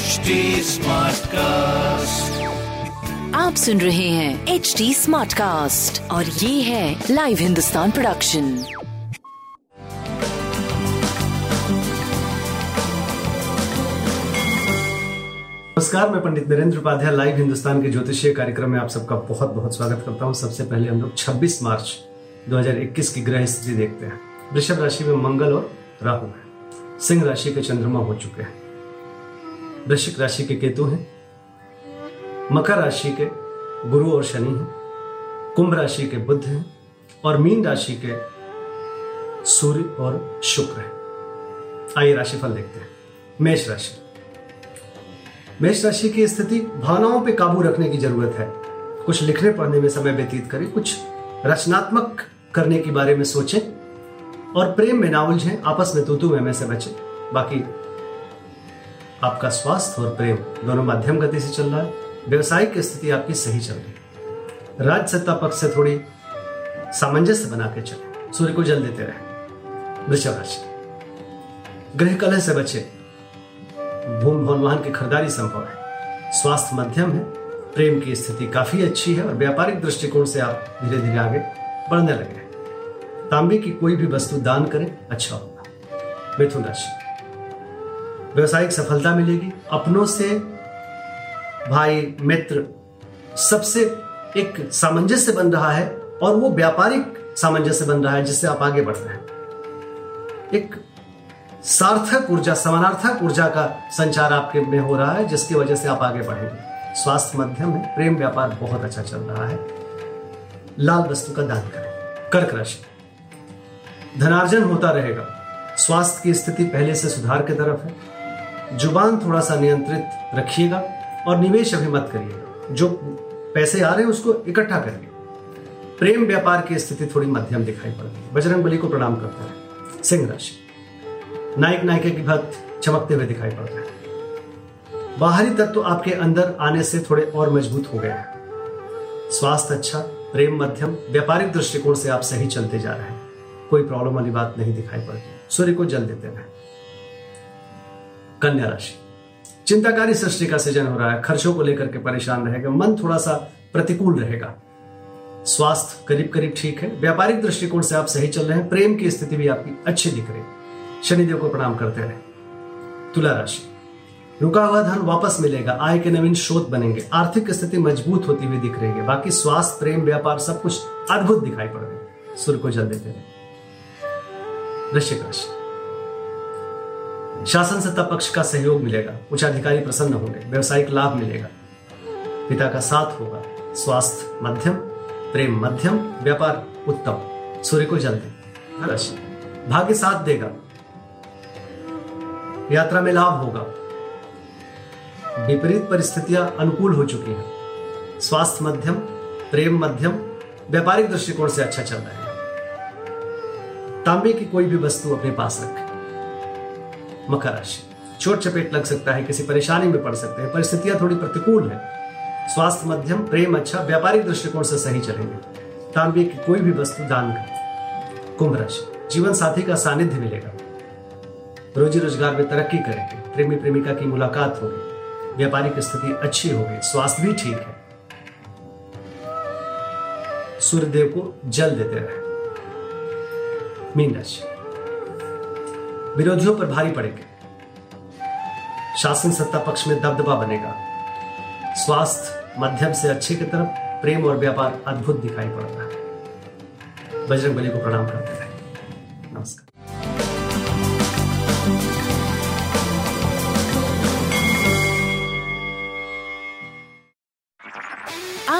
HD cast आप सुन रहे हैं एच डी स्मार्ट कास्ट और ये है लाइव हिंदुस्तान प्रोडक्शन नमस्कार मैं पंडित नरेंद्र उपाध्याय लाइव हिंदुस्तान के ज्योतिषीय कार्यक्रम में आप सबका बहुत बहुत स्वागत करता हूँ। सबसे पहले हम लोग 26 मार्च 2021 की ग्रह स्थिति देखते हैं। वृषभ राशि में मंगल और राहु है। सिंह राशि के चंद्रमा हो चुके हैं। वृश्चिक राशि के केतु हैं, मकर राशि के गुरु और शनि हैं, कुंभ राशि के बुद्ध हैं और मीन राशि के सूर्य और शुक्र हैं। आइए राशिफल देखते हैं। मेष राशि। मेष राशि की स्थिति, भावनाओं पर काबू रखने की ज़रूरत है। कुछ लिखने पढ़ने में समय व्यतीत करें, कुछ रचनात्मक करने के बारे में सोचें और प्रेम में ना उलझें आपस में तूतू में से बचें। बाकी आपका स्वास्थ्य और प्रेम दोनों मध्यम गति से चल रहा है। व्यवसायिक स्थिति आपकी सही चल रही है। राज्य सत्ता पक्ष से थोड़ी सामंजस्य बना के चले। सूर्य को जल देते रहे। वृषभ राशि। गृह कलह से बचे। भूमि भवन वाहन की खरीदारी संभव है। स्वास्थ्य मध्यम है। प्रेम की स्थिति काफ़ी अच्छी है और व्यापारिक दृष्टिकोण से आप धीरे धीरे आगे बढ़ने लगे हैं। तांबे की कोई भी वस्तु दान करें अच्छा होगा। मिथुन राशि। व्यवसायिक सफलता मिलेगी। अपनों से भाई, मित्र सबसे एक सामंजस्य बन रहा है और वो व्यापारिक सामंजस्य बन रहा है जिससे आप आगे बढ़ रहे हैं। एक सार्थक ऊर्जा, समानार्थक ऊर्जा का संचार आपके में हो रहा है, जिसकी वजह से आप आगे बढ़ेंगे। स्वास्थ्य मध्यम है, प्रेम व्यापार बहुत अच्छा चल रहा है। लाल वस्तु का दान करें। कर्क राशि। धनार्जन होता रहेगा। स्वास्थ्य की स्थिति पहले से सुधार की तरफ़ है। ज़ुबान थोड़ा सा नियंत्रित रखिएगा और निवेश अभी मत करिएगा। जो पैसे आ रहे हैं उसको इकट्ठा करिए। प्रेम व्यापार की स्थिति थोड़ी मध्यम दिखाई पड़ती है। बजरंग बली को प्रणाम करते हैं। सिंह राशि। नायक नायिका की भक्त चमकते हुए दिखाई पड़ रहे हैं। बाहरी तत्व तो आपके अंदर आने से थोड़े और मज़बूत हो गए हैं। स्वास्थ्य अच्छा प्रेम मध्यम, व्यापारिक दृष्टिकोण से आप सही चलते जा रहे हैं। कोई प्रॉब्लम वाली बात नहीं दिखाई पड़ती। सूर्य को जल देते हैं। कन्या राशि। चिंताकारी सृष्टि का सृजन हो रहा है, खर्चों को लेकर के परेशान रहेगा, मन थोड़ा सा प्रतिकूल रहेगा। स्वास्थ्य करीब करीब ठीक है, व्यापारिक दृष्टिकोण से आप सही चल रहे हैं, प्रेम की स्थिति भी आपकी अच्छी दिख रही है। शनिदेव को प्रणाम करते रहे। तुला राशि। रुका हुआ धन वापस मिलेगा, आय के नवीन स्रोत बनेंगे, आर्थिक स्थिति मज़बूत होती हुई दिख रही है, बाकी स्वास्थ्य, प्रेम, व्यापार सब कुछ अद्भुत दिखाई पड़ रहे सूर्य को जल देते रहे वृश्चिक राशि। शासन सत्ता पक्ष का सहयोग मिलेगा। उच्च अधिकारी प्रसन्न होंगे, व्यवसायिक लाभ मिलेगा। पिता का साथ होगा। स्वास्थ्य मध्यम, प्रेम मध्यम, व्यापार उत्तम। सूर्य को जल दे। राशि भाग्य साथ देगा। यात्रा में लाभ होगा। विपरीत परिस्थितियाँ अनुकूल हो चुकी हैं। स्वास्थ्य मध्यम, प्रेम मध्यम, व्यापारिक दृष्टिकोण से अच्छा चल रहा है। तांबे की कोई भी वस्तु अपने पास रखें। मकर राशि चोट चपेट लग सकता है, किसी परेशानी में पड़ सकते हैं, परिस्थितियाँ थोड़ी प्रतिकूल है। स्वास्थ्य मध्यम, प्रेम अच्छा व्यापारिक दृष्टिकोण से सही चलेंगे। तांबे की कोई भी वस्तु दान करें। कुंभ राशि जीवन साथी का सानिध्य मिलेगा। रोजी रोज़गार में तरक्की करेंगे। प्रेमी प्रेमिका की मुलाकात होगी। व्यापारिक स्थिति अच्छी होगी। स्वास्थ्य भी ठीक है। सूर्यदेव को जल देते रहे। मीन राशि विरोधियों पर भारी पड़ेंगे। शासन सत्ता पक्ष में दबदबा बनेगा। स्वास्थ्य, मध्यम से अच्छे की तरफ़ प्रेम और व्यापार अद्भुत दिखाई पड़ता है। बजरंग बली को प्रणाम करते हैं। नमस्कार।